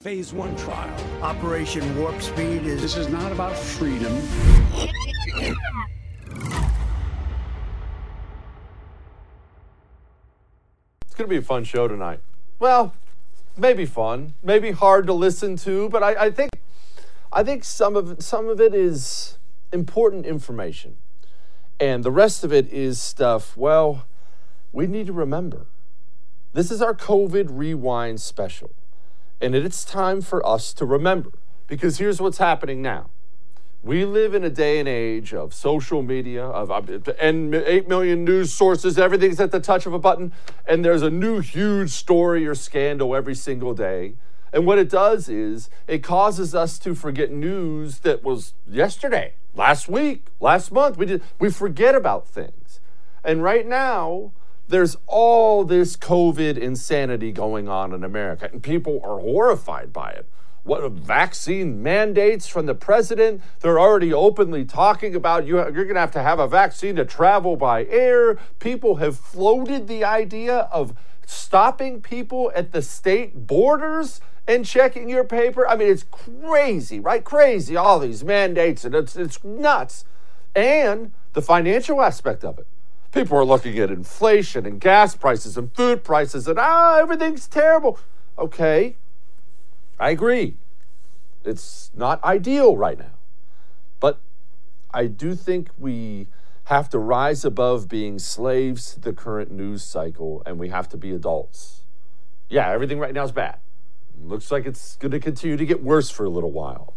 Phase one trial. Operation Warp Speed is. This is not about freedom. It's going to be a fun show tonight. Well, maybe fun, maybe hard to listen to, but I, I think I think some of some of it is important information, and the rest of it is stuff. Well, we need to remember. This is our COVID rewind special, and it's time for us to remember because here's what's happening now. We live in a day and age of social media, of, and 8 million news sources, everything's at the touch of a button, and there's a new huge story or scandal every single day. And what it does is it causes us to forget news that was yesterday, last week, last month. We did we forget about things. And right now, there's all this COVID insanity going on in America, and people are horrified by it what vaccine mandates from the president. They're already openly talking about you, you're going to have to have a vaccine to travel by air. People have floated the idea of stopping people at the state borders and checking your paper. I mean, it's crazy, right? Crazy, all these mandates, and it's, it's nuts. And the financial aspect of it. People are looking at inflation and gas prices and food prices, and ah, everything's terrible. Okay, I agree. It's not ideal right now. But I do think we have to rise above being slaves to the current news cycle and we have to be adults. Yeah, everything right now is bad. Looks like it's going to continue to get worse for a little while.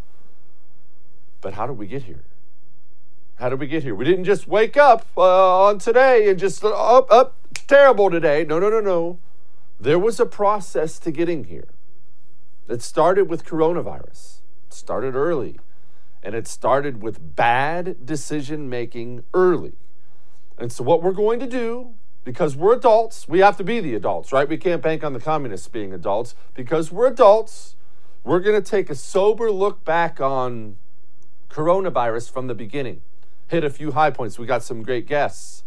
But how did we get here? How did we get here? We didn't just wake up uh, on today and just uh, up, up, terrible today. No, no, no, no. There was a process to getting here. It started with coronavirus. It started early. And it started with bad decision making early. And so, what we're going to do, because we're adults, we have to be the adults, right? We can't bank on the communists being adults. Because we're adults, we're going to take a sober look back on coronavirus from the beginning, hit a few high points. We got some great guests.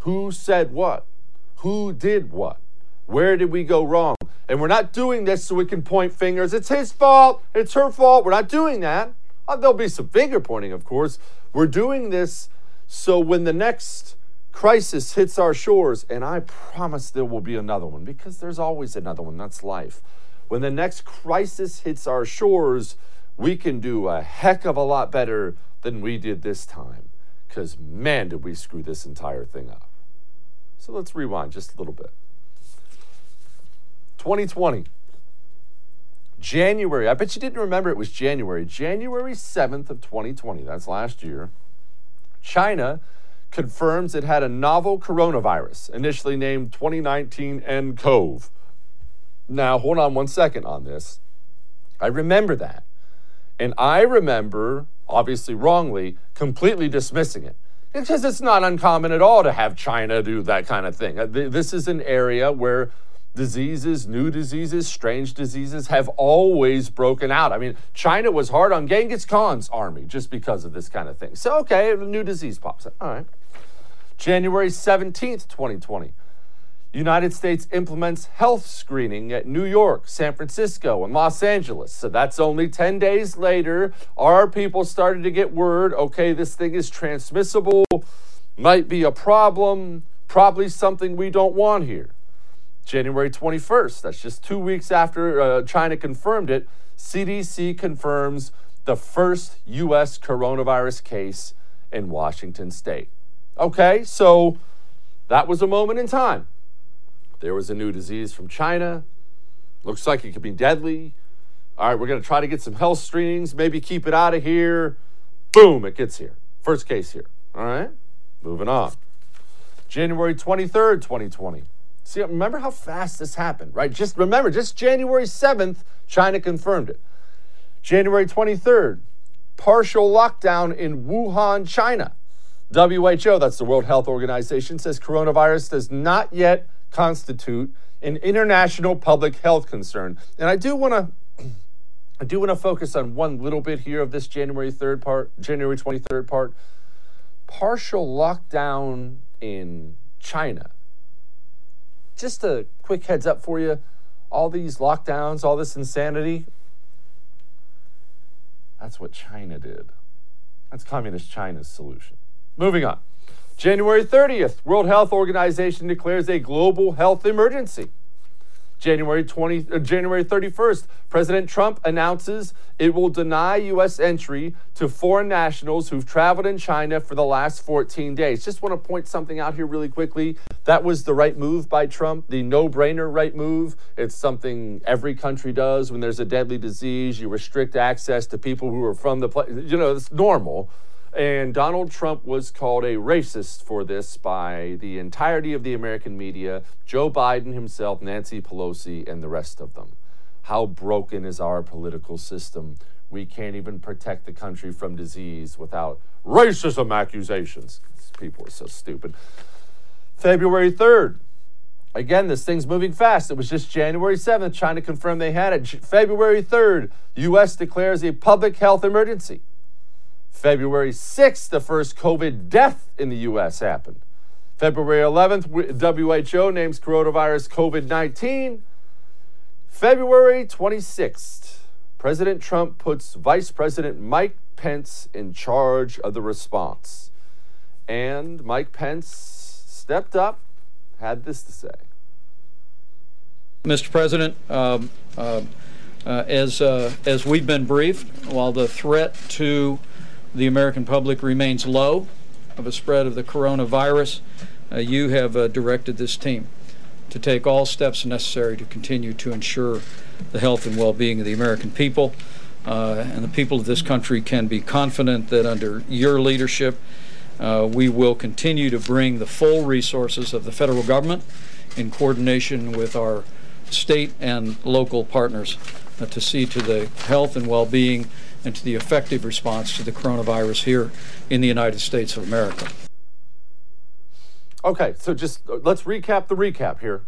Who said what? Who did what? Where did we go wrong? And we're not doing this so we can point fingers. It's his fault. It's her fault. We're not doing that. Uh, there'll be some finger pointing, of course. We're doing this so when the next crisis hits our shores, and I promise there will be another one because there's always another one. That's life. When the next crisis hits our shores, we can do a heck of a lot better than we did this time. Because man, did we screw this entire thing up. So let's rewind just a little bit. 2020. January, I bet you didn't remember it was January. January 7th of 2020, that's last year. China confirms it had a novel coronavirus, initially named 2019 nCoV. Now, hold on one second on this. I remember that. And I remember, obviously wrongly, completely dismissing it. Because it's not uncommon at all to have China do that kind of thing. Uh, this is an area where diseases, new diseases, strange diseases have always broken out. I mean, China was hard on Genghis Khan's army just because of this kind of thing. So, okay, a new disease pops up. All right. January 17th, 2020. United States implements health screening at New York, San Francisco, and Los Angeles. So that's only 10 days later. Our people started to get word okay, this thing is transmissible, might be a problem, probably something we don't want here. January 21st, that's just two weeks after uh, China confirmed it, CDC confirms the first U.S. coronavirus case in Washington state. Okay, so that was a moment in time. There was a new disease from China. Looks like it could be deadly. All right, we're going to try to get some health screenings, maybe keep it out of here. Boom, it gets here. First case here. All right, moving on. January 23rd, 2020. See, remember how fast this happened, right? Just remember, just January 7th, China confirmed it. January 23rd, partial lockdown in Wuhan, China. WHO, that's the World Health Organization, says coronavirus does not yet constitute an international public health concern. And I do want to I do want to focus on one little bit here of this January 3rd part, January 23rd part. Partial lockdown in China just a quick heads up for you all these lockdowns, all this insanity, That's what China did. That's Communist China's solution. Moving on. January 30th, World Health Organization declares a global health emergency. January 20 uh, January 31st, President Trump announces it will deny US entry to foreign nationals who've traveled in China for the last 14 days. Just want to point something out here really quickly. That was the right move by Trump, the no-brainer right move. It's something every country does when there's a deadly disease, you restrict access to people who are from the place. You know, it's normal. And Donald Trump was called a racist for this by the entirety of the American media, Joe Biden himself, Nancy Pelosi, and the rest of them. How broken is our political system? We can't even protect the country from disease without racism accusations. These people are so stupid. February 3rd. Again, this thing's moving fast. It was just January 7th. China confirmed they had it. February 3rd, U.S. declares a public health emergency. February 6th, the first COVID death in the U.S. happened. February 11th, WHO names coronavirus COVID 19. February 26th, President Trump puts Vice President Mike Pence in charge of the response. And Mike Pence stepped up, had this to say. Mr. President, um, uh, uh, as, uh, as we've been briefed, while the threat to the American public remains low of a spread of the coronavirus, uh, you have uh, directed this team to take all steps necessary to continue to ensure the health and well-being of the American people. Uh, and the people of this country can be confident that under your leadership, uh, we will continue to bring the full resources of the federal government in coordination with our state and local partners uh, to see to the health and well-being and to the effective response to the coronavirus here in the United States of America. Okay, so just uh, let's recap the recap here.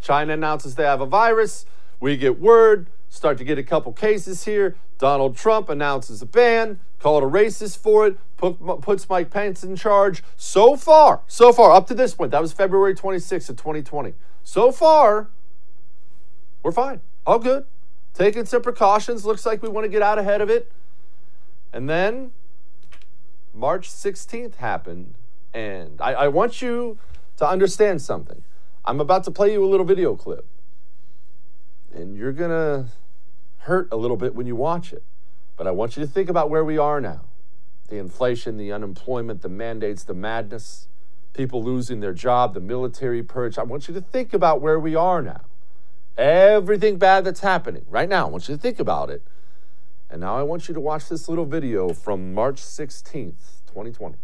China announces they have a virus. We get word, start to get a couple cases here. Donald Trump announces a ban, called a racist for it, put, puts Mike Pence in charge. So far, so far, up to this point, that was February 26th of 2020. So far, we're fine. All good taking some precautions. Looks like we want to get out ahead of it. And then March 16th happened. And I, I want you to understand something. I'm about to play you a little video clip. And you're going to hurt a little bit when you watch it. But I want you to think about where we are now the inflation, the unemployment, the mandates, the madness, people losing their job, the military purge. I want you to think about where we are now everything bad that's happening right now. I want you to think about it. And now I want you to watch this little video from March 16th, 2020.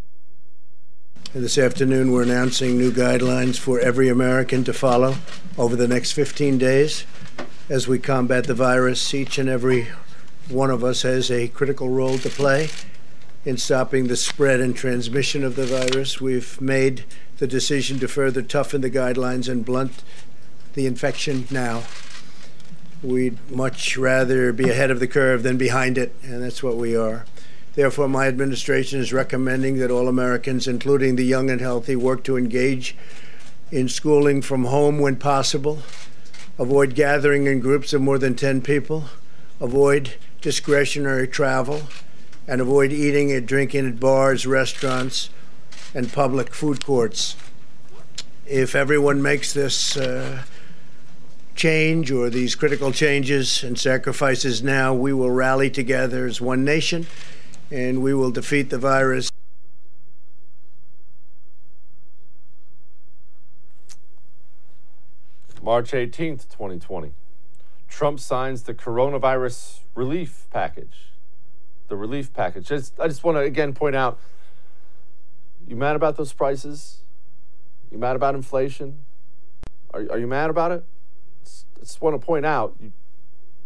And this afternoon, we're announcing new guidelines for every American to follow over the next 15 days as we combat the virus. Each and every one of us has a critical role to play in stopping the spread and transmission of the virus. We've made the decision to further toughen the guidelines and blunt the infection now. We'd much rather be ahead of the curve than behind it, and that's what we are. Therefore, my administration is recommending that all Americans, including the young and healthy, work to engage in schooling from home when possible, avoid gathering in groups of more than 10 people, avoid discretionary travel, and avoid eating and drinking at bars, restaurants, and public food courts. If everyone makes this uh, change or these critical changes and sacrifices now, we will rally together as one nation and we will defeat the virus. March 18th, 2020. Trump signs the coronavirus relief package. The relief package. Just, I just want to again point out you mad about those prices? You mad about inflation? Are, are you mad about it? Just want to point out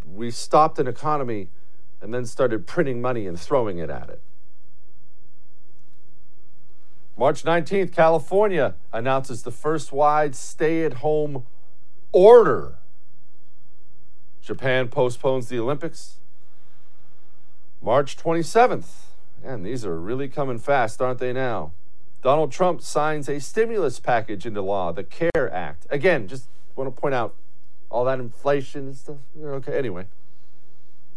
we stopped an economy and then started printing money and throwing it at it. March 19th, California announces the first wide stay at home order. Japan postpones the Olympics. March 27th, and these are really coming fast, aren't they now? Donald Trump signs a stimulus package into law, the CARE Act. Again, just want to point out all that inflation and stuff. Okay, anyway.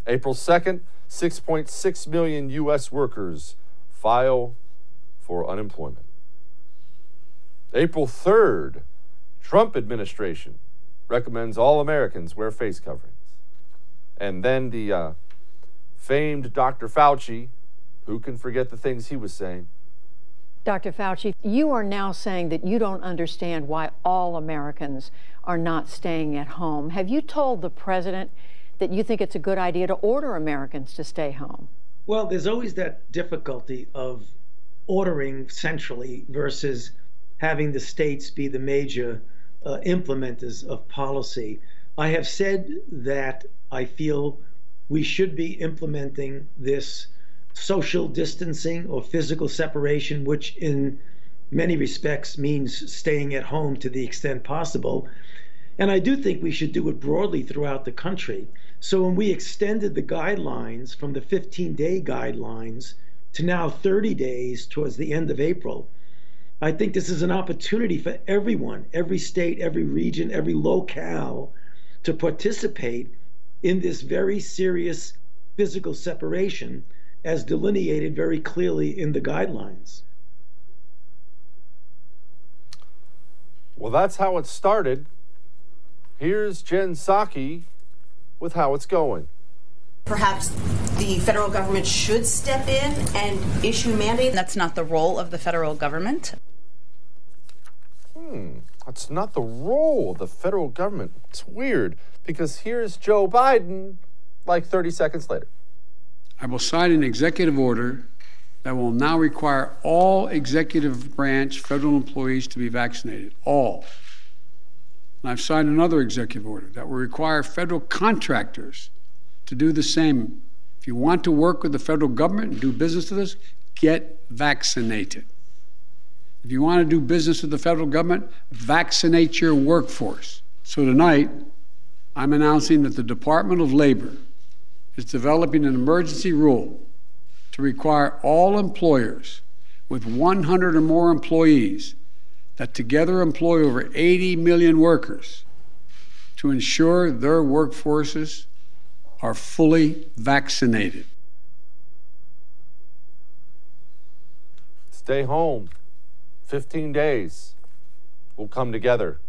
April 2nd, 6.6 million U.S. workers file for unemployment. April 3rd, Trump administration recommends all Americans wear face coverings. And then the uh, famed Dr. Fauci, who can forget the things he was saying? Dr. Fauci, you are now saying that you don't understand why all Americans are not staying at home. Have you told the president that you think it's a good idea to order Americans to stay home? Well, there's always that difficulty of ordering centrally versus having the states be the major uh, implementers of policy. I have said that I feel we should be implementing this social distancing or physical separation, which in many respects means staying at home to the extent possible. And I do think we should do it broadly throughout the country. So when we extended the guidelines from the 15 day guidelines to now 30 days towards the end of April, I think this is an opportunity for everyone, every state, every region, every locale to participate in this very serious physical separation as delineated very clearly in the guidelines. Well, that's how it started. Here's Jen Psaki with how it's going. Perhaps the federal government should step in and issue mandates. That's not the role of the federal government. Hmm, that's not the role of the federal government. It's weird because here's Joe Biden like 30 seconds later. I will sign an executive order that will now require all executive branch federal employees to be vaccinated. All. And I've signed another executive order that will require federal contractors to do the same. If you want to work with the federal government and do business with us, get vaccinated. If you want to do business with the federal government, vaccinate your workforce. So tonight, I'm announcing that the Department of Labor is developing an emergency rule to require all employers with 100 or more employees that together employ over 80 million workers to ensure their workforces are fully vaccinated. Stay home. 15 days. We'll come together,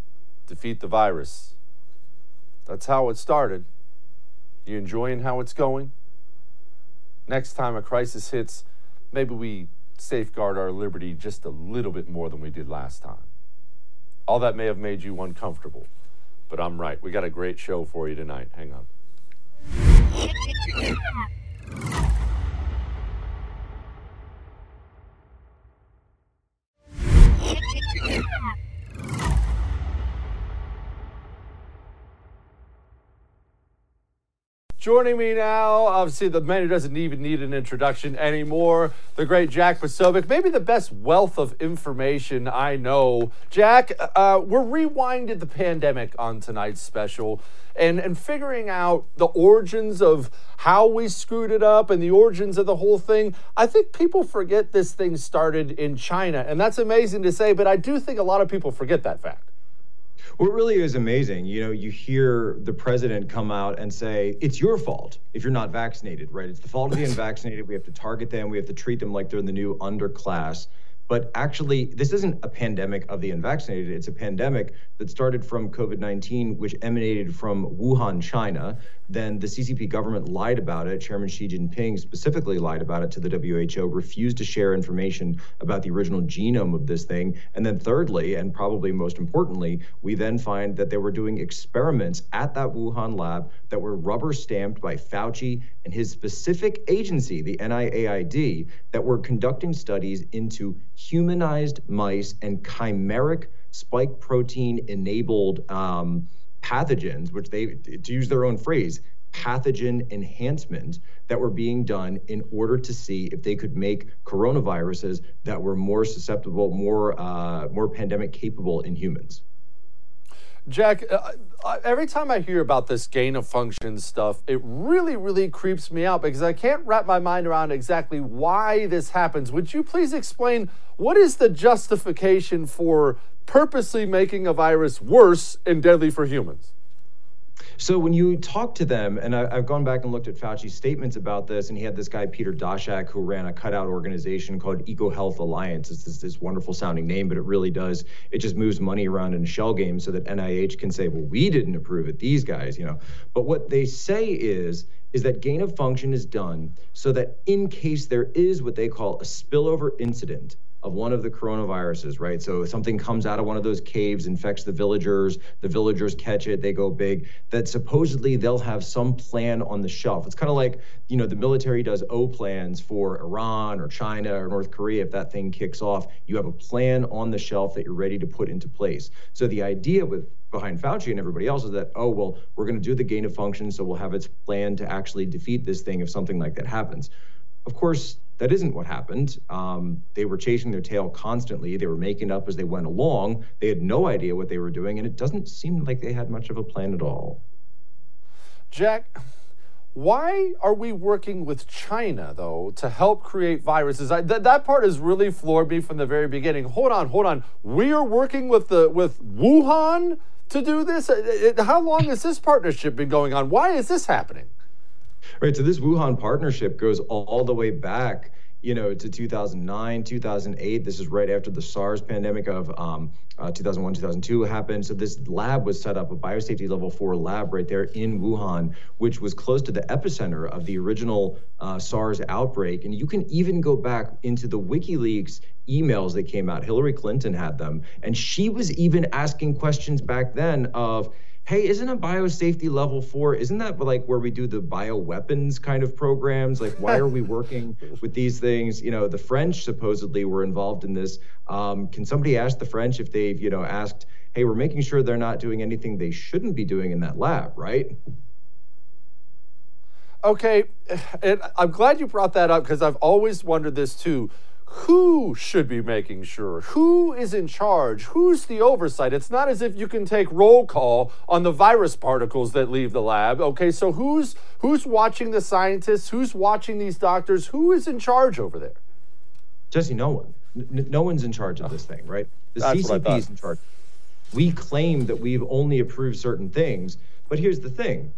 defeat the virus. That's how it started. You enjoying how it's going? Next time a crisis hits, maybe we safeguard our liberty just a little bit more than we did last time. All that may have made you uncomfortable, but I'm right. We got a great show for you tonight. Hang on. Joining me now, obviously the man who doesn't even need an introduction anymore, the great Jack Posobiec, maybe the best wealth of information I know. Jack, uh, we're rewinded the pandemic on tonight's special and, and figuring out the origins of how we screwed it up and the origins of the whole thing. I think people forget this thing started in China, and that's amazing to say, but I do think a lot of people forget that fact. What really is amazing, you know, you hear the president come out and say, it's your fault if you're not vaccinated, right? It's the fault of the unvaccinated. We have to target them. We have to treat them like they're the new underclass. But actually, this isn't a pandemic of the unvaccinated. It's a pandemic that started from COVID 19, which emanated from Wuhan, China. Then the CCP government lied about it. Chairman Xi Jinping specifically lied about it to the WHO, refused to share information about the original genome of this thing. And then, thirdly, and probably most importantly, we then find that they were doing experiments at that Wuhan lab that were rubber stamped by Fauci and his specific agency, the NIAID, that were conducting studies into humanized mice and chimeric spike protein enabled um, pathogens, which they, to use their own phrase, pathogen enhancement that were being done in order to see if they could make coronaviruses that were more susceptible, more uh, more pandemic capable in humans. Jack, uh, every time I hear about this gain of function stuff, it really, really creeps me out because I can't wrap my mind around exactly why this happens. Would you please explain what is the justification for purposely making a virus worse and deadly for humans? So when you talk to them, and I, have gone back and looked at Fauci's statements about this, and he had this guy Peter Daszak who ran a cutout organization called EcoHealth Alliance. It's this, this wonderful sounding name, but it really does. It just moves money around in a shell game so that NIH can say, well, we didn't approve it. These guys, you know. But what they say is is that gain of function is done so that in case there is what they call a spillover incident of one of the coronaviruses, right? So something comes out of one of those caves, infects the villagers, the villagers catch it, they go big, that supposedly they'll have some plan on the shelf. It's kind of like, you know, the military does O plans for Iran or China or North Korea. If that thing kicks off, you have a plan on the shelf that you're ready to put into place. So the idea with behind Fauci and everybody else is that, oh, well, we're going to do the gain of function, so we'll have its plan to actually defeat this thing if something like that happens. Of course, that isn't what happened. Um, they were chasing their tail constantly. They were making up as they went along. They had no idea what they were doing, and it doesn't seem like they had much of a plan at all. Jack, why are we working with China, though, to help create viruses? I, th- that part has really floored me from the very beginning. Hold on, hold on. We are working with the with Wuhan to do this. How long has this partnership been going on? Why is this happening? Right. So this Wuhan partnership goes all the way back, you know, to 2009, 2008. This is right after the SARS pandemic of um, uh, 2001, 2002 happened. So this lab was set up, a biosafety level four lab right there in Wuhan, which was close to the epicenter of the original uh, SARS outbreak. And you can even go back into the WikiLeaks emails that came out. Hillary Clinton had them, and she was even asking questions back then of hey, isn't a biosafety level four, isn't that like where we do the bioweapons kind of programs? Like, why are we working with these things? You know, the French supposedly were involved in this. Um, can somebody ask the French if they've, you know, asked, hey, we're making sure they're not doing anything they shouldn't be doing in that lab, right? Okay, and I'm glad you brought that up because I've always wondered this too who should be making sure? Who is in charge? Who's the oversight? It's not as if you can take roll call on the virus particles that leave the lab. Okay, so who's who's watching the scientists? Who's watching these doctors? Who is in charge over there? Jesse, no one. N- no one's in charge of this thing, right? The That's CCP is in charge. We claim that we've only approved certain things, but here's the thing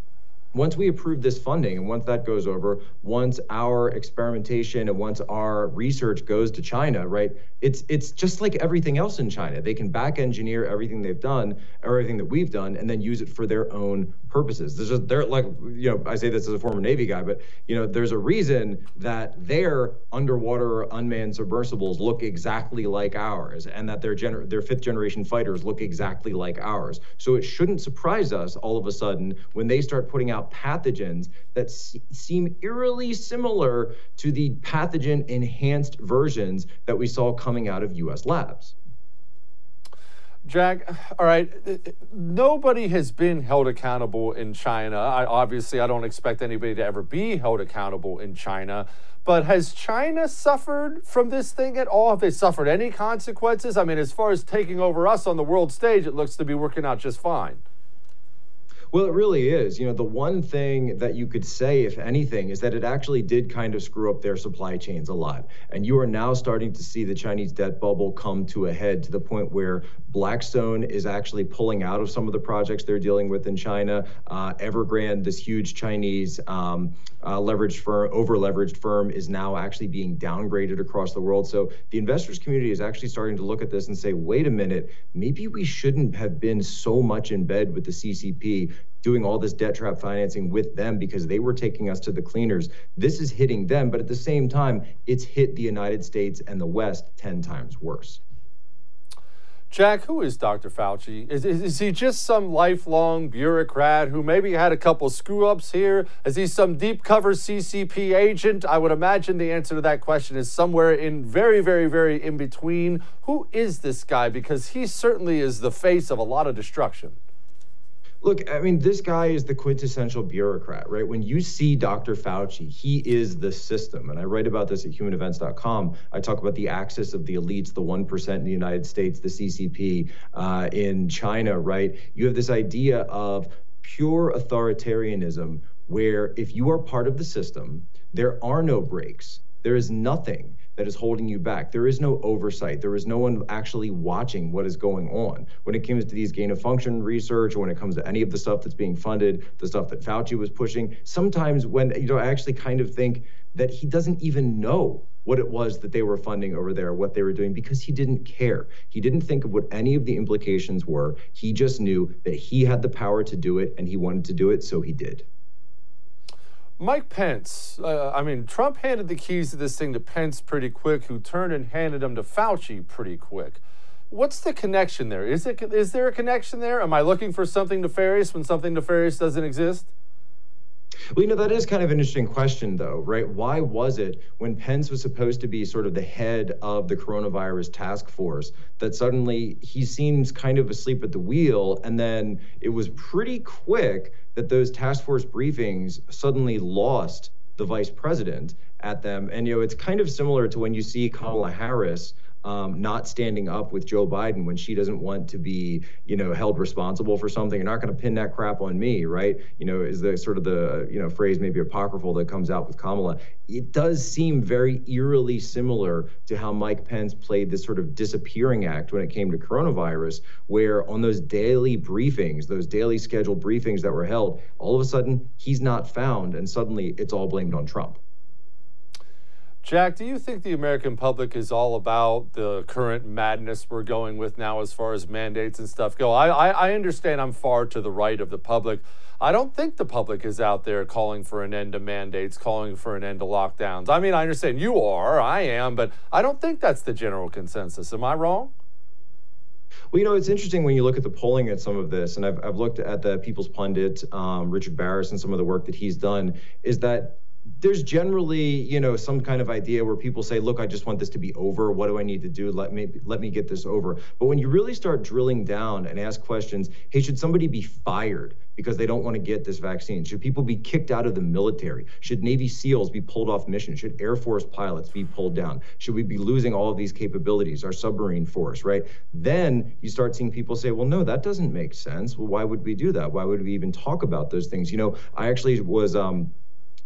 once we approve this funding and once that goes over, once our experimentation and once our research goes to China, right? It's it's just like everything else in China. They can back engineer everything they've done, everything that we've done, and then use it for their own purposes. There's a, they're like you know I say this as a former Navy guy, but you know there's a reason that their underwater unmanned submersibles look exactly like ours, and that their gener- their fifth generation fighters look exactly like ours. So it shouldn't surprise us all of a sudden when they start putting out pathogens that seem eerily similar to the pathogen enhanced versions that we saw coming out of U.S. labs. Jack, all right, uh, nobody has been held accountable in China. I, obviously, I don't expect anybody to ever be held accountable in China. But has China suffered from this thing at all? Have they suffered any consequences? I mean, as far as taking over us on the world stage, it looks to be working out just fine. Well, it really is. You know, the one thing that you could say, if anything, is that it actually did kind of screw up their supply chains a lot. And you are now starting to see the Chinese debt bubble come to a head to the point where Blackstone is actually pulling out of some of the projects they're dealing with in China. Uh, Evergrande, this huge Chinese um, uh, leveraged firm, over leveraged firm, is now actually being downgraded across the world. So the investors community is actually starting to look at this and say, wait a minute, maybe we shouldn't have been so much in bed with the CCP doing all this debt trap financing with them because they were taking us to the cleaners. This is hitting them, but at the same time, it's hit the United States and the West 10 times worse. Jack, who is Dr. Fauci? Is, is, is, he just some lifelong bureaucrat who maybe had a couple screw ups here? Is he some deep cover CCP agent? I would imagine the answer to that question is somewhere in very, very, very in between. Who is this guy? Because he certainly is the face of a lot of destruction. Look, I mean, this guy is the quintessential bureaucrat, right? When you see Dr. Fauci, he is the system. And I write about this at humanevents.com. I talk about the axis of the elites, the 1% in the United States, the CCP uh, in China, right? You have this idea of pure authoritarianism where if you are part of the system, there are no breaks. There is nothing that is holding you back. There is no oversight. There is no one actually watching what is going on. When it comes to these gain of function research, or when it comes to any of the stuff that's being funded, the stuff that Fauci was pushing, sometimes when, you know, I actually kind of think that he doesn't even know what it was that they were funding over there, what they were doing, because he didn't care. He didn't think of what any of the implications were. He just knew that he had the power to do it and he wanted to do it, so he did. Mike Pence, uh, I mean, Trump handed the keys to this thing to Pence pretty quick, who turned and handed them to Fauci pretty quick. What's the connection there? Is it is there a connection there? Am I looking for something nefarious when something nefarious doesn't exist? Well, you know, that is kind of an interesting question, though, right? Why was it when Pence was supposed to be sort of the head of the coronavirus task force that suddenly he seems kind of asleep at the wheel? And then it was pretty quick that those task force briefings suddenly lost the vice president at them. And, you know, it's kind of similar to when you see Kamala Harris um, not standing up with Joe Biden when she doesn't want to be, you know, held responsible for something. You're not going to pin that crap on me, right? You know, is the sort of the, you know, phrase maybe apocryphal that comes out with Kamala. It does seem very eerily similar to how Mike Pence played this sort of disappearing act when it came to coronavirus, where on those daily briefings, those daily scheduled briefings that were held, all of a sudden he's not found and suddenly it's all blamed on Trump. Jack, do you think the American public is all about the current madness we're going with now as far as mandates and stuff go? I, I, I, understand I'm far to the right of the public. I don't think the public is out there calling for an end to mandates, calling for an end to lockdowns. I mean, I understand you are, I am, but I don't think that's the general consensus. Am I wrong? Well, you know, it's interesting when you look at the polling at some of this, and I've, I've looked at the People's Pundit, um, Richard Baris, and some of the work that he's done, is that there's generally you know some kind of idea where people say look i just want this to be over. What do i need to do? Let me let me get this over. But when you really start drilling down and ask questions hey should somebody be fired because they don't want to get this vaccine? Should people be kicked out of the military? Should navy seals be pulled off mission should air force pilots be pulled down? Should we be losing all of these capabilities our submarine force right? Then you start seeing people say well no that doesn't make sense. Well why would we do that? Why would we even talk about those things? You know i actually was um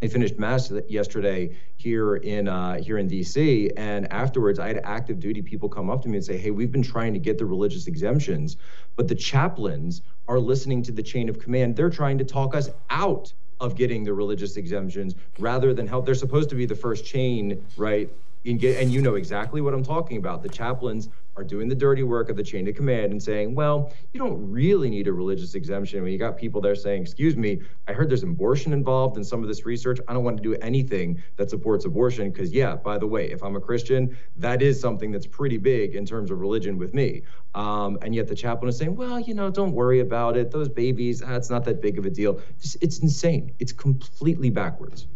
I finished mass yesterday here in uh, here in D.C. and afterwards I had active duty people come up to me and say, "Hey, we've been trying to get the religious exemptions, but the chaplains are listening to the chain of command. They're trying to talk us out of getting the religious exemptions rather than help. They're supposed to be the first chain, right? and you know exactly what I'm talking about. The chaplains are doing the dirty work of the chain of command and saying, well, you don't really need a religious exemption. When you got people there saying, excuse me, I heard there's abortion involved in some of this research. I don't want to do anything that supports abortion because, yeah, by the way, if I'm a Christian, that is something that's pretty big in terms of religion with me. Um, and yet the chaplain is saying, well, you know, don't worry about it. Those babies, ah, it's not that big of a deal. It's, it's insane. It's completely backwards.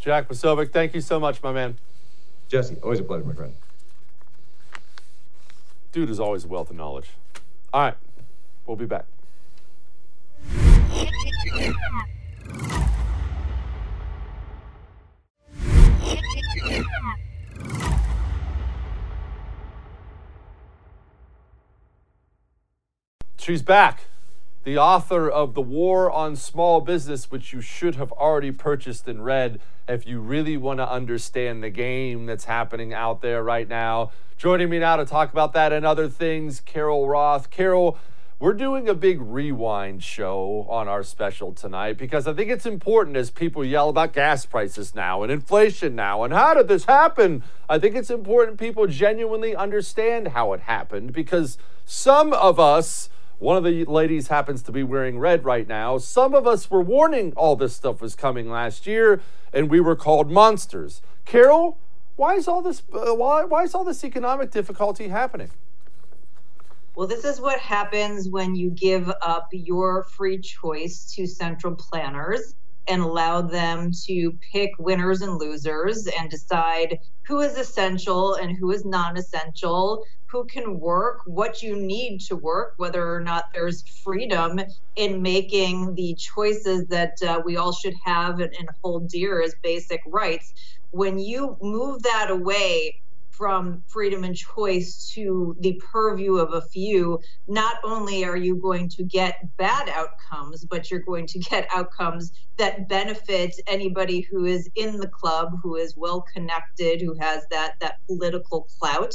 Jack Posobiec, thank you so much, my man. Jesse, always a pleasure, my friend. Dude is always a wealth of knowledge. All right, we'll be back. She's back. The author of The War on Small Business, which you should have already purchased and read if you really want to understand the game that's happening out there right now. Joining me now to talk about that and other things, Carol Roth. Carol, we're doing a big rewind show on our special tonight because I think it's important as people yell about gas prices now and inflation now and how did this happen? I think it's important people genuinely understand how it happened because some of us, one of the ladies happens to be wearing red right now, some of us were warning all this stuff was coming last year and we were called monsters. Carol, why is all this uh, why why is all this economic difficulty happening? Well, this is what happens when you give up your free choice to central planners and allow them to pick winners and losers and decide who is essential and who is non essential, who can work, what you need to work, whether or not there's freedom in making the choices that uh, we all should have and, and hold dear as basic rights. When you move that away from freedom and choice to the purview of a few, not only are you going to get bad outcomes, but you're going to get outcomes that benefit anybody who is in the club, who is well connected, who has that that political clout,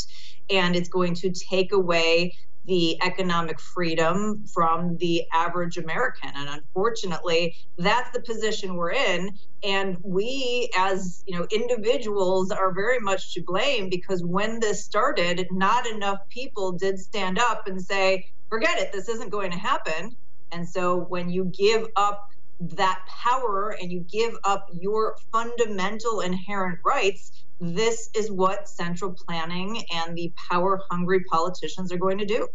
and it's going to take away the economic freedom from the average American. And unfortunately, that's the position we're in. And we, as you know, individuals, are very much to blame because when this started, not enough people did stand up and say, "Forget it. This isn't going to happen." And so, when you give up that power and you give up your fundamental inherent rights, this is what central planning and the power hungry politicians are going to do.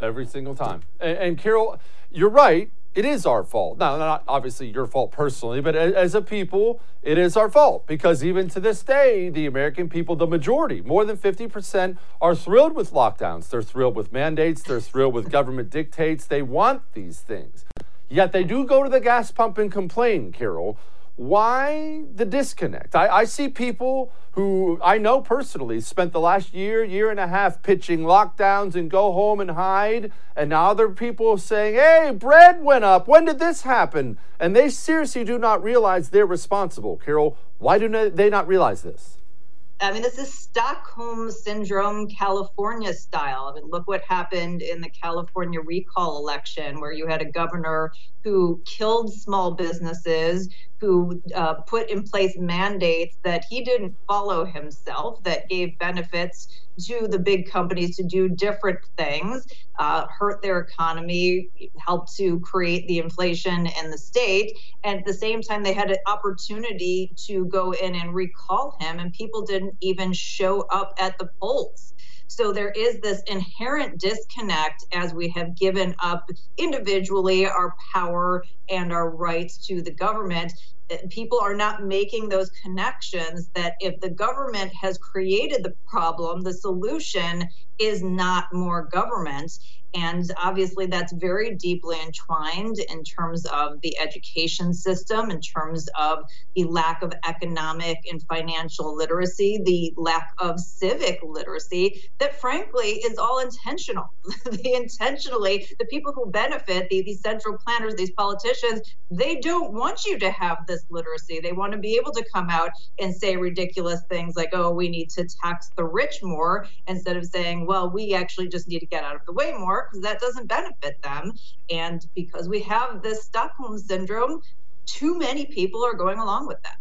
Every single time. And, and, Carol, you're right. It is our fault. Now, not obviously your fault personally, but as a people, it is our fault because even to this day, the American people, the majority, more than 50%, are thrilled with lockdowns. They're thrilled with mandates. They're thrilled with government dictates. They want these things. Yet they do go to the gas pump and complain, Carol. Why the disconnect? I, I, see people who I know personally spent the last year, year and a half pitching lockdowns and go home and hide. And now there are people saying, hey, bread went up. When did this happen? And they seriously do not realize they're responsible. Carol, why do they not realize this? I mean, this is Stockholm Syndrome, California style. I mean, look what happened in the California recall election, where you had a governor who killed small businesses, who uh, put in place mandates that he didn't follow himself, that gave benefits to the big companies to do different things, uh, hurt their economy, help to create the inflation in the state. And at the same time, they had an opportunity to go in and recall him, and people didn't even show up at the polls. So there is this inherent disconnect as we have given up individually our power and our rights to the government. People are not making those connections that if the government has created the problem, the solution is not more government. And obviously, that's very deeply entwined in terms of the education system, in terms of the lack of economic and financial literacy, the lack of civic literacy, that frankly is all intentional. the intentionally, the people who benefit, the, these central planners, these politicians, they don't want you to have this literacy. They want to be able to come out and say ridiculous things like, oh, we need to tax the rich more, instead of saying, well, we actually just need to get out of the way more because that doesn't benefit them. And because we have this Stockholm syndrome, too many people are going along with that.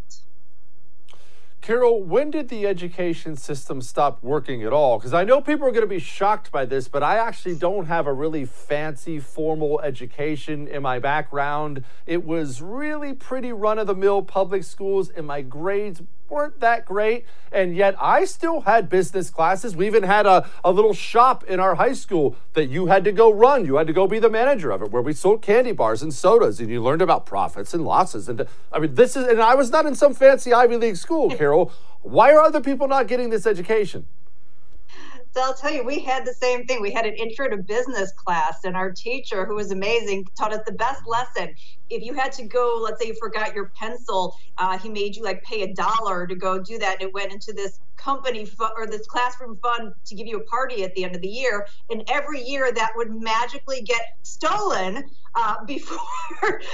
Carol, when did the education system stop working at all? Because I know people are going to be shocked by this, but I actually don't have a really fancy formal education in my background. It was really pretty run of the mill public schools, and my grades weren't that great. And yet I still had business classes. We even had a, a little shop in our high school that you had to go run. You had to go be the manager of it, where we sold candy bars and sodas, and you learned about profits and losses. And I mean, this is, and I was not in some fancy Ivy League school, Carol. Why are other people not getting this education? So I'll tell you, we had the same thing. We had an intro to business class, and our teacher, who was amazing, taught us the best lesson. If you had to go, let's say you forgot your pencil, uh, he made you like pay a dollar to go do that. And it went into this company fu- or this classroom fund to give you a party at the end of the year. And every year that would magically get stolen uh, before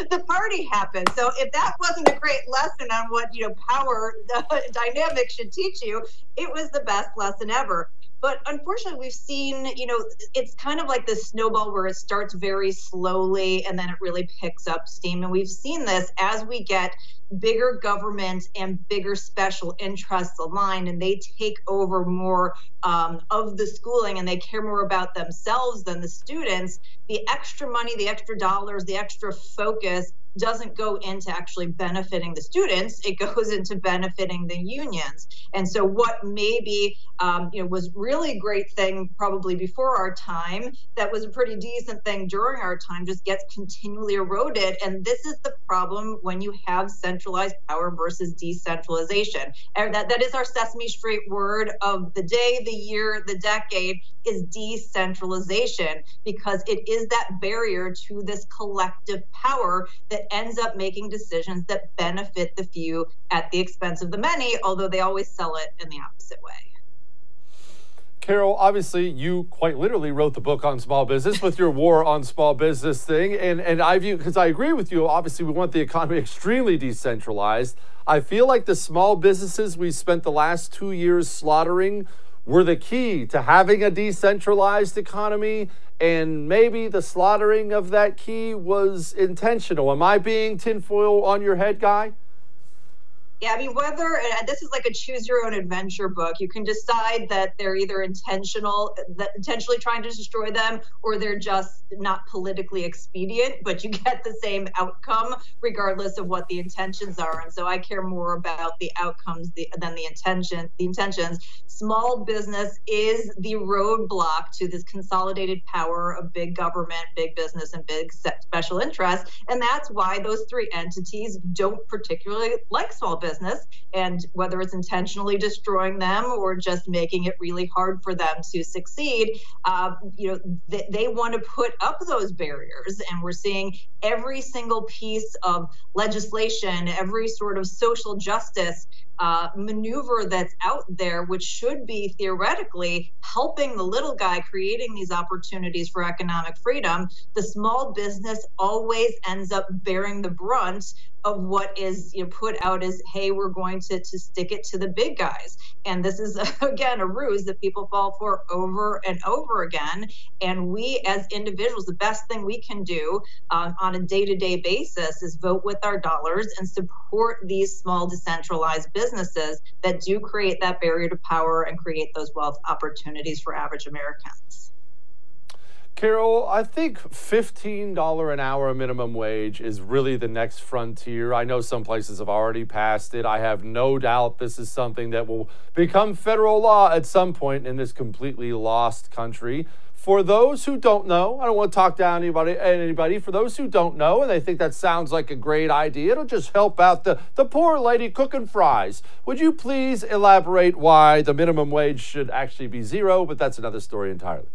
the party happened. So if that wasn't a great lesson on what you know power dynamics should teach you, it was the best lesson ever. But unfortunately, we've seen, you know, it's kind of like this snowball where it starts very slowly and then it really picks up steam. And we've seen this as we get bigger government and bigger special interests aligned and they take over more um, of the schooling and they care more about themselves than the students the extra money the extra dollars the extra focus doesn't go into actually benefiting the students it goes into benefiting the unions. And so what maybe um, you know was really great thing probably before our time that was a pretty decent thing during our time just gets continually eroded. And this is the problem when you have centralized power versus decentralization. And that, that is our sesame street word of the day the year the decade is decentralization because it is that barrier to this collective power that ends up making decisions that benefit the few at the expense of the many, although they always sell it in the opposite way. Carol, obviously, you quite literally wrote the book on small business with your war on small business thing. And, and I view, because I agree with you, obviously, we want the economy extremely decentralized. I feel like the small businesses we spent the last two years slaughtering were the key to having a decentralized economy. And maybe the slaughtering of that key was intentional. Am I being tinfoil on your head, guy? Yeah, I mean, whether uh, this is like a choose your own adventure book, you can decide that they're either intentional, that intentionally trying to destroy them, or they're just not politically expedient, but you get the same outcome regardless of what the intentions are. And so I care more about the outcomes than the intention, the intentions. Small business is the roadblock to this consolidated power of big government, big business, and big special interests. And that's why those three entities don't particularly like small business business and whether it's intentionally destroying them or just making it really hard for them to succeed uh, you know they, they want to put up those barriers. And we're seeing every single piece of legislation every sort of social justice uh, maneuver that's out there, which should be theoretically helping the little guy creating these opportunities for economic freedom, the small business always ends up bearing the brunt of what is you know, put out as, hey, we're going to, to stick it to the big guys. And this is, again, a ruse that people fall for over and over again. And we, as individuals, the best thing we can do um, on a day to day basis is vote with our dollars and support these small decentralized businesses that do create that barrier to power and create those wealth opportunities for average Americans. Carol, I think $15 an hour minimum wage is really the next frontier. I know some places have already passed it. I have no doubt this is something that will become federal law at some point in this completely lost country. For those who don't know, I don't want to talk down anybody anybody. For those who don't know and they think that sounds like a great idea, it'll just help out the, the poor lady cooking fries. Would you please elaborate why the minimum wage should actually be zero? But that's another story entirely.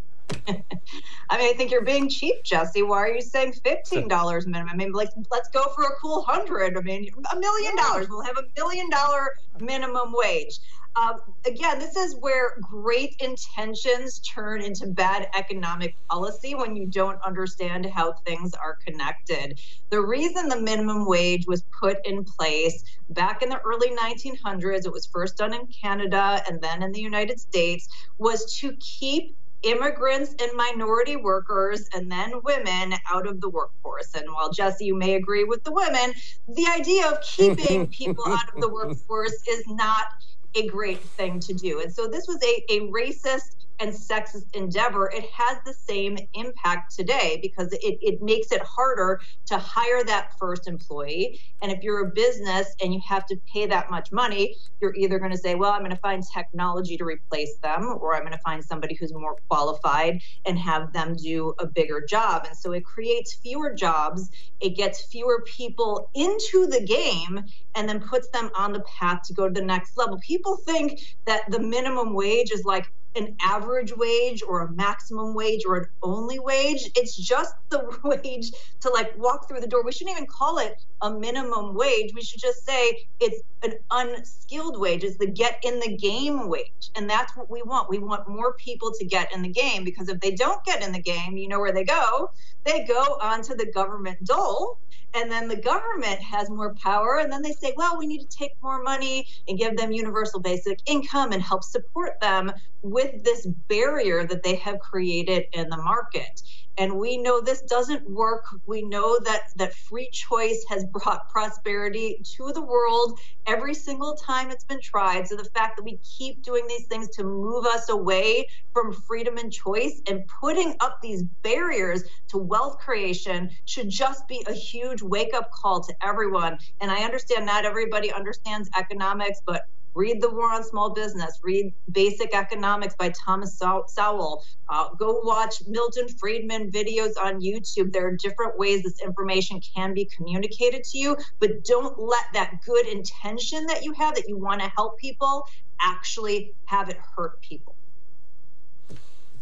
I mean, I think you're being cheap, Jesse. Why are you saying fifteen dollars minimum? I mean, like, let's go for a cool hundred. I mean, a million dollars. We'll have a million dollar minimum wage. Um, again, this is where great intentions turn into bad economic policy when you don't understand how things are connected. The reason the minimum wage was put in place back in the early 1900s, it was first done in Canada and then in the United States, was to keep immigrants and minority workers and then women out of the workforce. And while Jesse, you may agree with the women, the idea of keeping people out of the workforce is not a great thing to do. And so this was a, a racist and sexist endeavor, it has the same impact today because it, it makes it harder to hire that first employee. And if you're a business and you have to pay that much money, you're either going to say, well, I'm going to find technology to replace them, or I'm going to find somebody who's more qualified and have them do a bigger job. And so it creates fewer jobs, it gets fewer people into the game, and then puts them on the path to go to the next level. People think that the minimum wage is like, an average wage or a maximum wage or an only wage. It's just the wage to like walk through the door. We shouldn't even call it a minimum wage. We should just say it's an unskilled wage. It's the get in the game wage. And that's what we want. We want more people to get in the game because if they don't get in the game, you know where they go? They go onto the government dole and then the government has more power and then they say well we need to take more money and give them universal basic income and help support them with this barrier that they have created in the market and we know this doesn't work. We know that that free choice has brought prosperity to the world every single time it's been tried. So the fact that we keep doing these things to move us away from freedom and choice and putting up these barriers to wealth creation should just be a huge wake up call to everyone. And i understand not everybody understands economics but Read The War on Small Business. Read Basic Economics by Thomas Sowell. Uh, go watch Milton Friedman videos on YouTube. There are different ways this information can be communicated to you, but don't let that good intention that you have that you want to help people actually have it hurt people.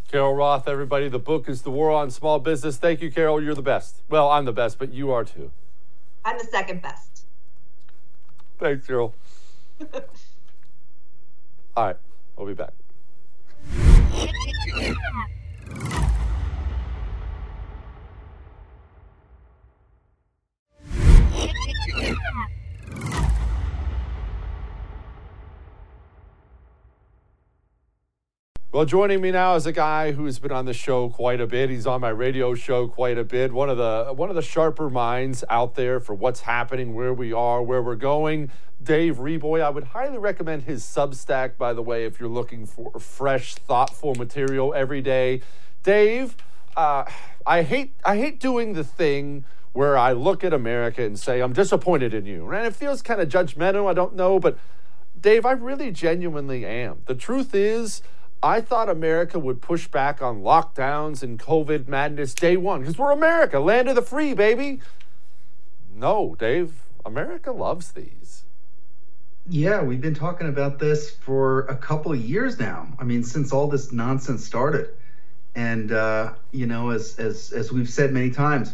Carol Roth, everybody. The book is The War on Small Business. Thank you, Carol. You're the best. Well, I'm the best, but you are too. I'm the second best. Thanks, Carol. All right, we'll be back. Well, joining me now is a guy who's been on the show quite a bit. He's on my radio show quite a bit. One of the one of the sharper minds out there for what's happening, where we are, where we're going. Dave Reaboi. I would highly recommend his Substack, by the way, if you're looking for fresh, thoughtful material every day. Dave, uh, I hate I hate doing the thing where I look at America and say I'm disappointed in you, and it feels kind of judgmental. I don't know, but Dave, I really genuinely am. The truth is. I thought America would push back on lockdowns and COVID madness day one because we're America, land of the free, baby. No, Dave, America loves these. Yeah, we've been talking about this for a couple of years now. I mean, since all this nonsense started, and uh, you know, as as as we've said many times,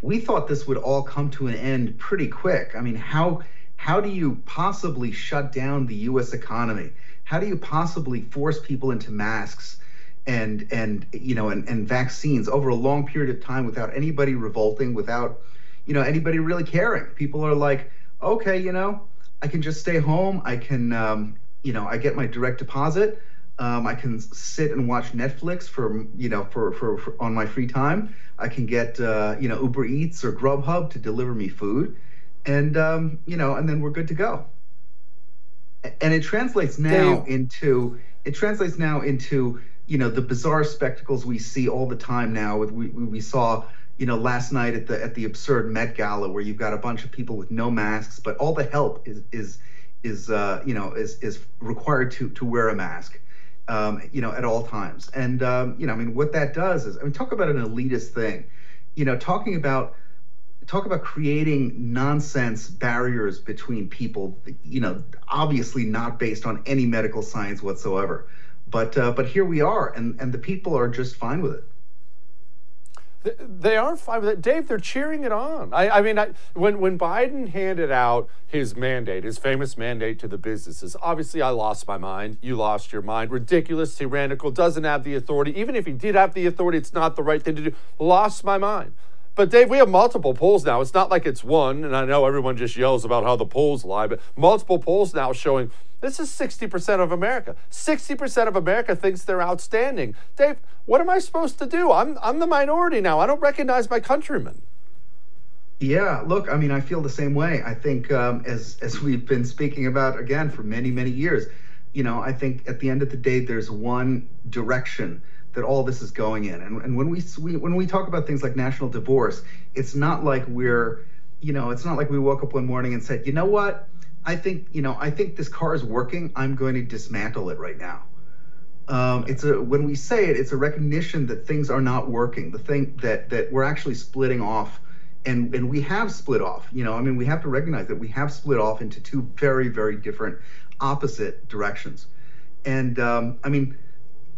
we thought this would all come to an end pretty quick. I mean, how how do you possibly shut down the U.S. economy? How do you possibly force people into masks and and you know and, and vaccines over a long period of time without anybody revolting without you know anybody really caring? People are like okay you know i can just stay home. I can um, you know i get my direct deposit. Um, i can sit and watch netflix for you know for, for, for on my free time. I can get uh, you know uber eats or grubhub to deliver me food. And um, you know and then we're good to go and it translates now Dave. into it translates now into you know the bizarre spectacles we see all the time now with we, we saw you know last night at the at the absurd Met Gala where you've got a bunch of people with no masks but all the help is is is uh, you know is is required to to wear a mask um, you know at all times and um, you know I mean what that does is I mean talk about an elitist thing you know talking about talk about creating nonsense barriers between people you know obviously not based on any medical science whatsoever but uh, but here we are and and the people are just fine with it they are fine with it. Dave, they're cheering it on. I, I mean, I, when, when Biden handed out his mandate, his famous mandate to the businesses, obviously I lost my mind. You lost your mind. Ridiculous, tyrannical, doesn't have the authority. Even if he did have the authority, it's not the right thing to do. Lost my mind. But Dave, we have multiple polls now. It's not like it's one, and I know everyone just yells about how the polls lie, but multiple polls now showing this is 60% of America. 60% of America thinks they're outstanding. Dave, what am I supposed to do? I'm I'm the minority now. I don't recognize my countrymen. Yeah, look, I mean, I feel the same way. I think um, as as we've been speaking about again for many many years, you know, I think at the end of the day, there's one direction that all this is going in. And, and when we, we when we talk about things like national divorce, it's not like we're, you know, it's not like we woke up one morning and said, you know what, I think, you know, I think this car is working. I'm going to dismantle it right now. Um, it's a when we say it, it's a recognition that things are not working. The thing that that we're actually splitting off, and and we have split off. You know, I mean, we have to recognize that we have split off into two very very different, opposite directions. And um, I mean,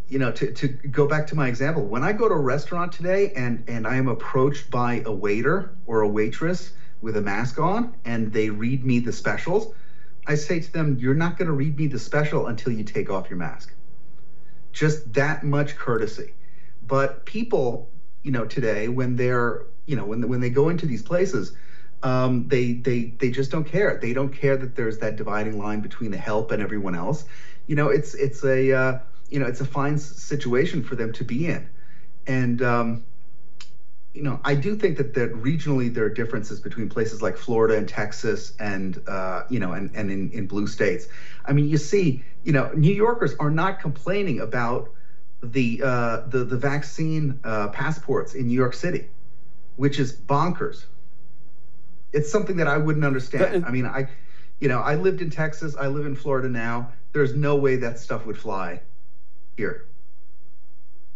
you know, to, to go back to my example, when I go to a restaurant today and, and I am approached by a waiter or a waitress with a mask on and they read me the specials, I say to them, You're not going to read me the special until you take off your mask. Just that much courtesy. But people, you know, today, when they're, you know, when, when they go into these places, um, they, they, they just don't care. They don't care that there's that dividing line between the help and everyone else. You know, it's, it's a, uh, you know, it's a fine situation for them to be in. And, um, you know, I do think that, that regionally there are differences between places like Florida and Texas and, uh, you know, and, and in, in blue states. I mean, you see, you know, New Yorkers are not complaining about the, uh, the, the vaccine uh, passports in New York City, which is bonkers. It's something that I wouldn't understand. I mean, I, you know, I lived in Texas. I live in Florida now. There's no way that stuff would fly here.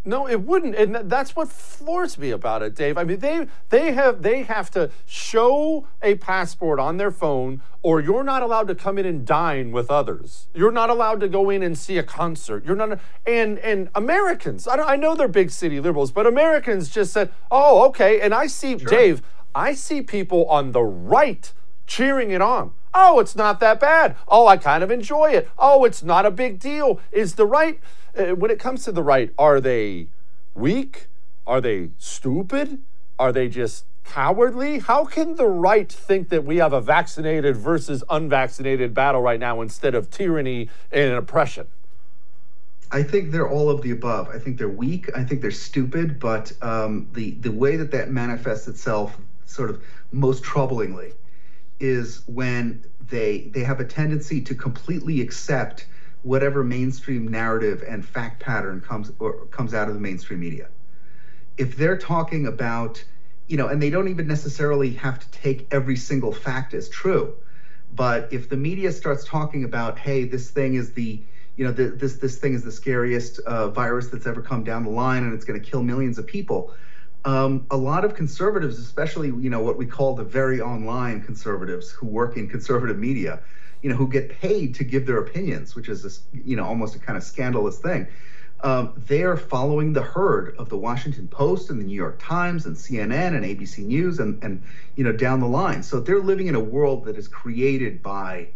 No, it wouldn't, and that's what floors me about it, Dave. I mean, they they have they have to show a passport on their phone, or you're not allowed to come in and dine with others. You're not allowed to go in and see a concert. You're not, and and Americans. I, I know they're big city liberals, but Americans just said, "Oh, okay." And I see, sure. Dave, I see people on the right cheering it on. Oh, it's not that bad. Oh, I kind of enjoy it. Oh, it's not a big deal. Is the right, when it comes to the right, are they weak? Are they stupid? Are they just cowardly? How can the right think that we have a vaccinated versus unvaccinated battle right now instead of tyranny and oppression? I think they're all of the above. I think they're weak. I think they're stupid. But um, the the way that that manifests itself, sort of most troublingly, is when they they have a tendency to completely accept whatever mainstream narrative and fact pattern comes or comes out of the mainstream media. If they're talking about, you know, and they don't even necessarily have to take every single fact as true, but if the media starts talking about, hey, this thing is the you know, the, this this thing is the scariest uh, virus that's ever come down the line, and it's going to kill millions of people um, a lot of conservatives, especially you know what we call the very online conservatives who work in conservative media, you know, who get paid to give their opinions, which is this, you know almost a kind of scandalous thing. Um, they are following the herd of the Washington Post and the New York Times and CNN and ABC News and and you know down the line. So they're living in a world that is created by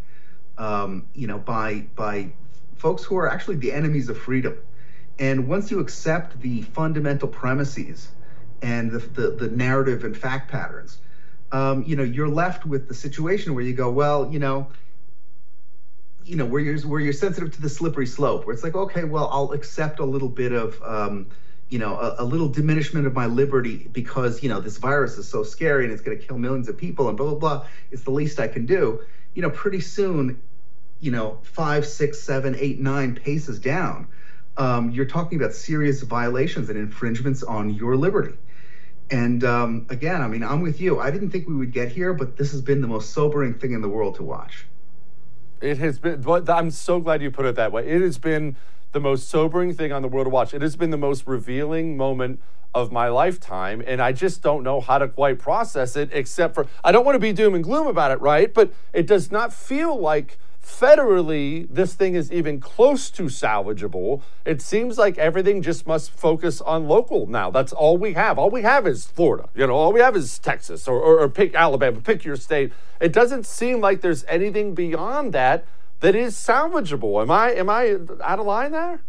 um, you know by by folks who are actually the enemies of freedom. And once you accept the fundamental premises and the, the, the narrative and fact patterns, um, you know, you're left with the situation where you go, well, you know, you know, where you're where you're sensitive to the slippery slope, where it's like, okay, well, I'll accept a little bit of, um, you know, a, a, little diminishment of my liberty because you know this virus is so scary and it's going to kill millions of people and blah blah blah. It's the least I can do. You know, pretty soon, you know, five, six, seven, eight, nine paces down, um, you're talking about serious violations and infringements on your liberty. And um, again, I mean, I'm with you. I didn't think we would get here, but this has been the most sobering thing in the world to watch. It has been, but I'm so glad you put it that way. It has been the most sobering thing on the world to watch. It has been the most revealing moment of my lifetime, and I just don't know how to quite process it, except for I don't want to be doom and gloom about it, right? But it does not feel like Federally, this thing is even close to salvageable. It seems like everything just must focus on local now. That's all we have. All we have is Florida. You know, all we have is Texas or, or, or pick Alabama, pick your state. It doesn't seem like there's anything beyond that that is salvageable. Am I am I out of line there?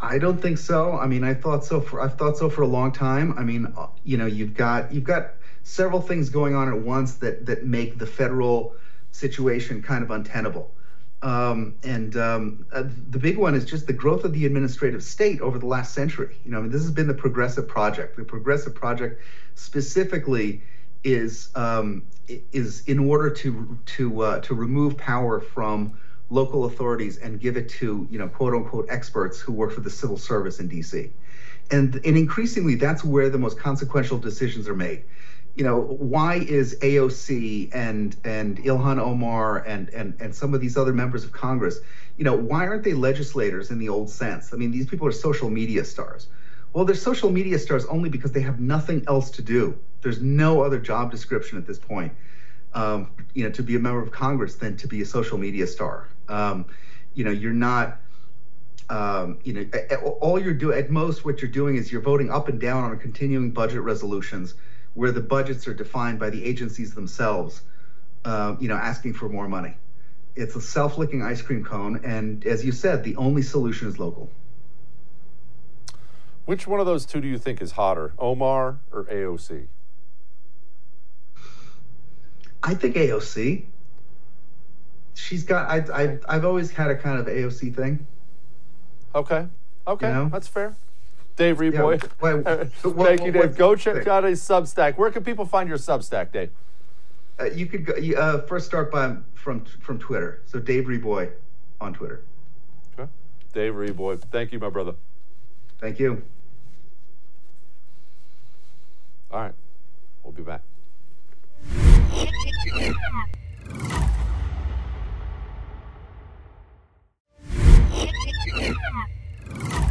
I don't think so. I mean, I thought so for I've thought so for a long time. I mean, uh, you know, you've got you've got several things going on at once that that make the federal situation kind of untenable. Um, and um, uh, the big one is just the growth of the administrative state over the last century. You know, I mean, this has been the progressive project. The progressive project specifically is um, is in order to to uh, to remove power from local authorities and give it to you know quote unquote experts who work for the civil service in D.C. And and increasingly, that's where the most consequential decisions are made you know, why is AOC and and Ilhan Omar and and and some of these other members of Congress, you know, why aren't they legislators in the old sense? I mean, these people are social media stars. Well, they're social media stars only because they have nothing else to do. There's no other job description at this point, um, you know, to be a member of Congress than to be a social media star. Um, you know, you're not. Um, you know, all you're doing at most, what you're doing is you're voting up and down on continuing budget resolutions where the budgets are defined by the agencies themselves, uh, you know, asking for more money. It's a self-licking ice cream cone, and as you said, the only solution is local. Which one of those two do you think is hotter, Omar or AOC? I think AOC. She's got. I, I, I've always had a kind of AOC thing. Okay. Okay. You know? That's fair. Dave Reaboi. Yeah, what, Thank you, Dave. Go check out his Substack. Where can people find your Substack, Dave? Uh, you could go, uh, first start by from from Twitter. So Dave Reaboi on Twitter. Okay. Dave Reaboi. Thank you, my brother. Thank you. All right. We'll be back.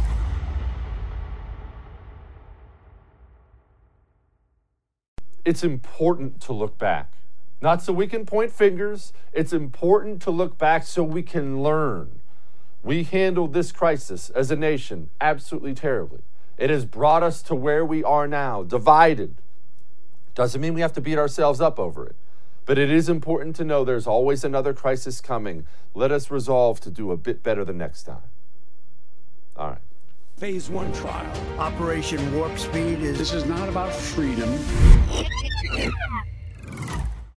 it's important to look back. Not so we can point fingers, it's important to look back so we can learn. We handled this crisis as a nation absolutely terribly. It has brought us to where we are now, divided. Doesn't mean we have to beat ourselves up over it, But it is important to know there's always another crisis coming. Let us resolve to do a bit better the next time. All right. Phase one trial. Operation Warp Speed is. This is not about freedom.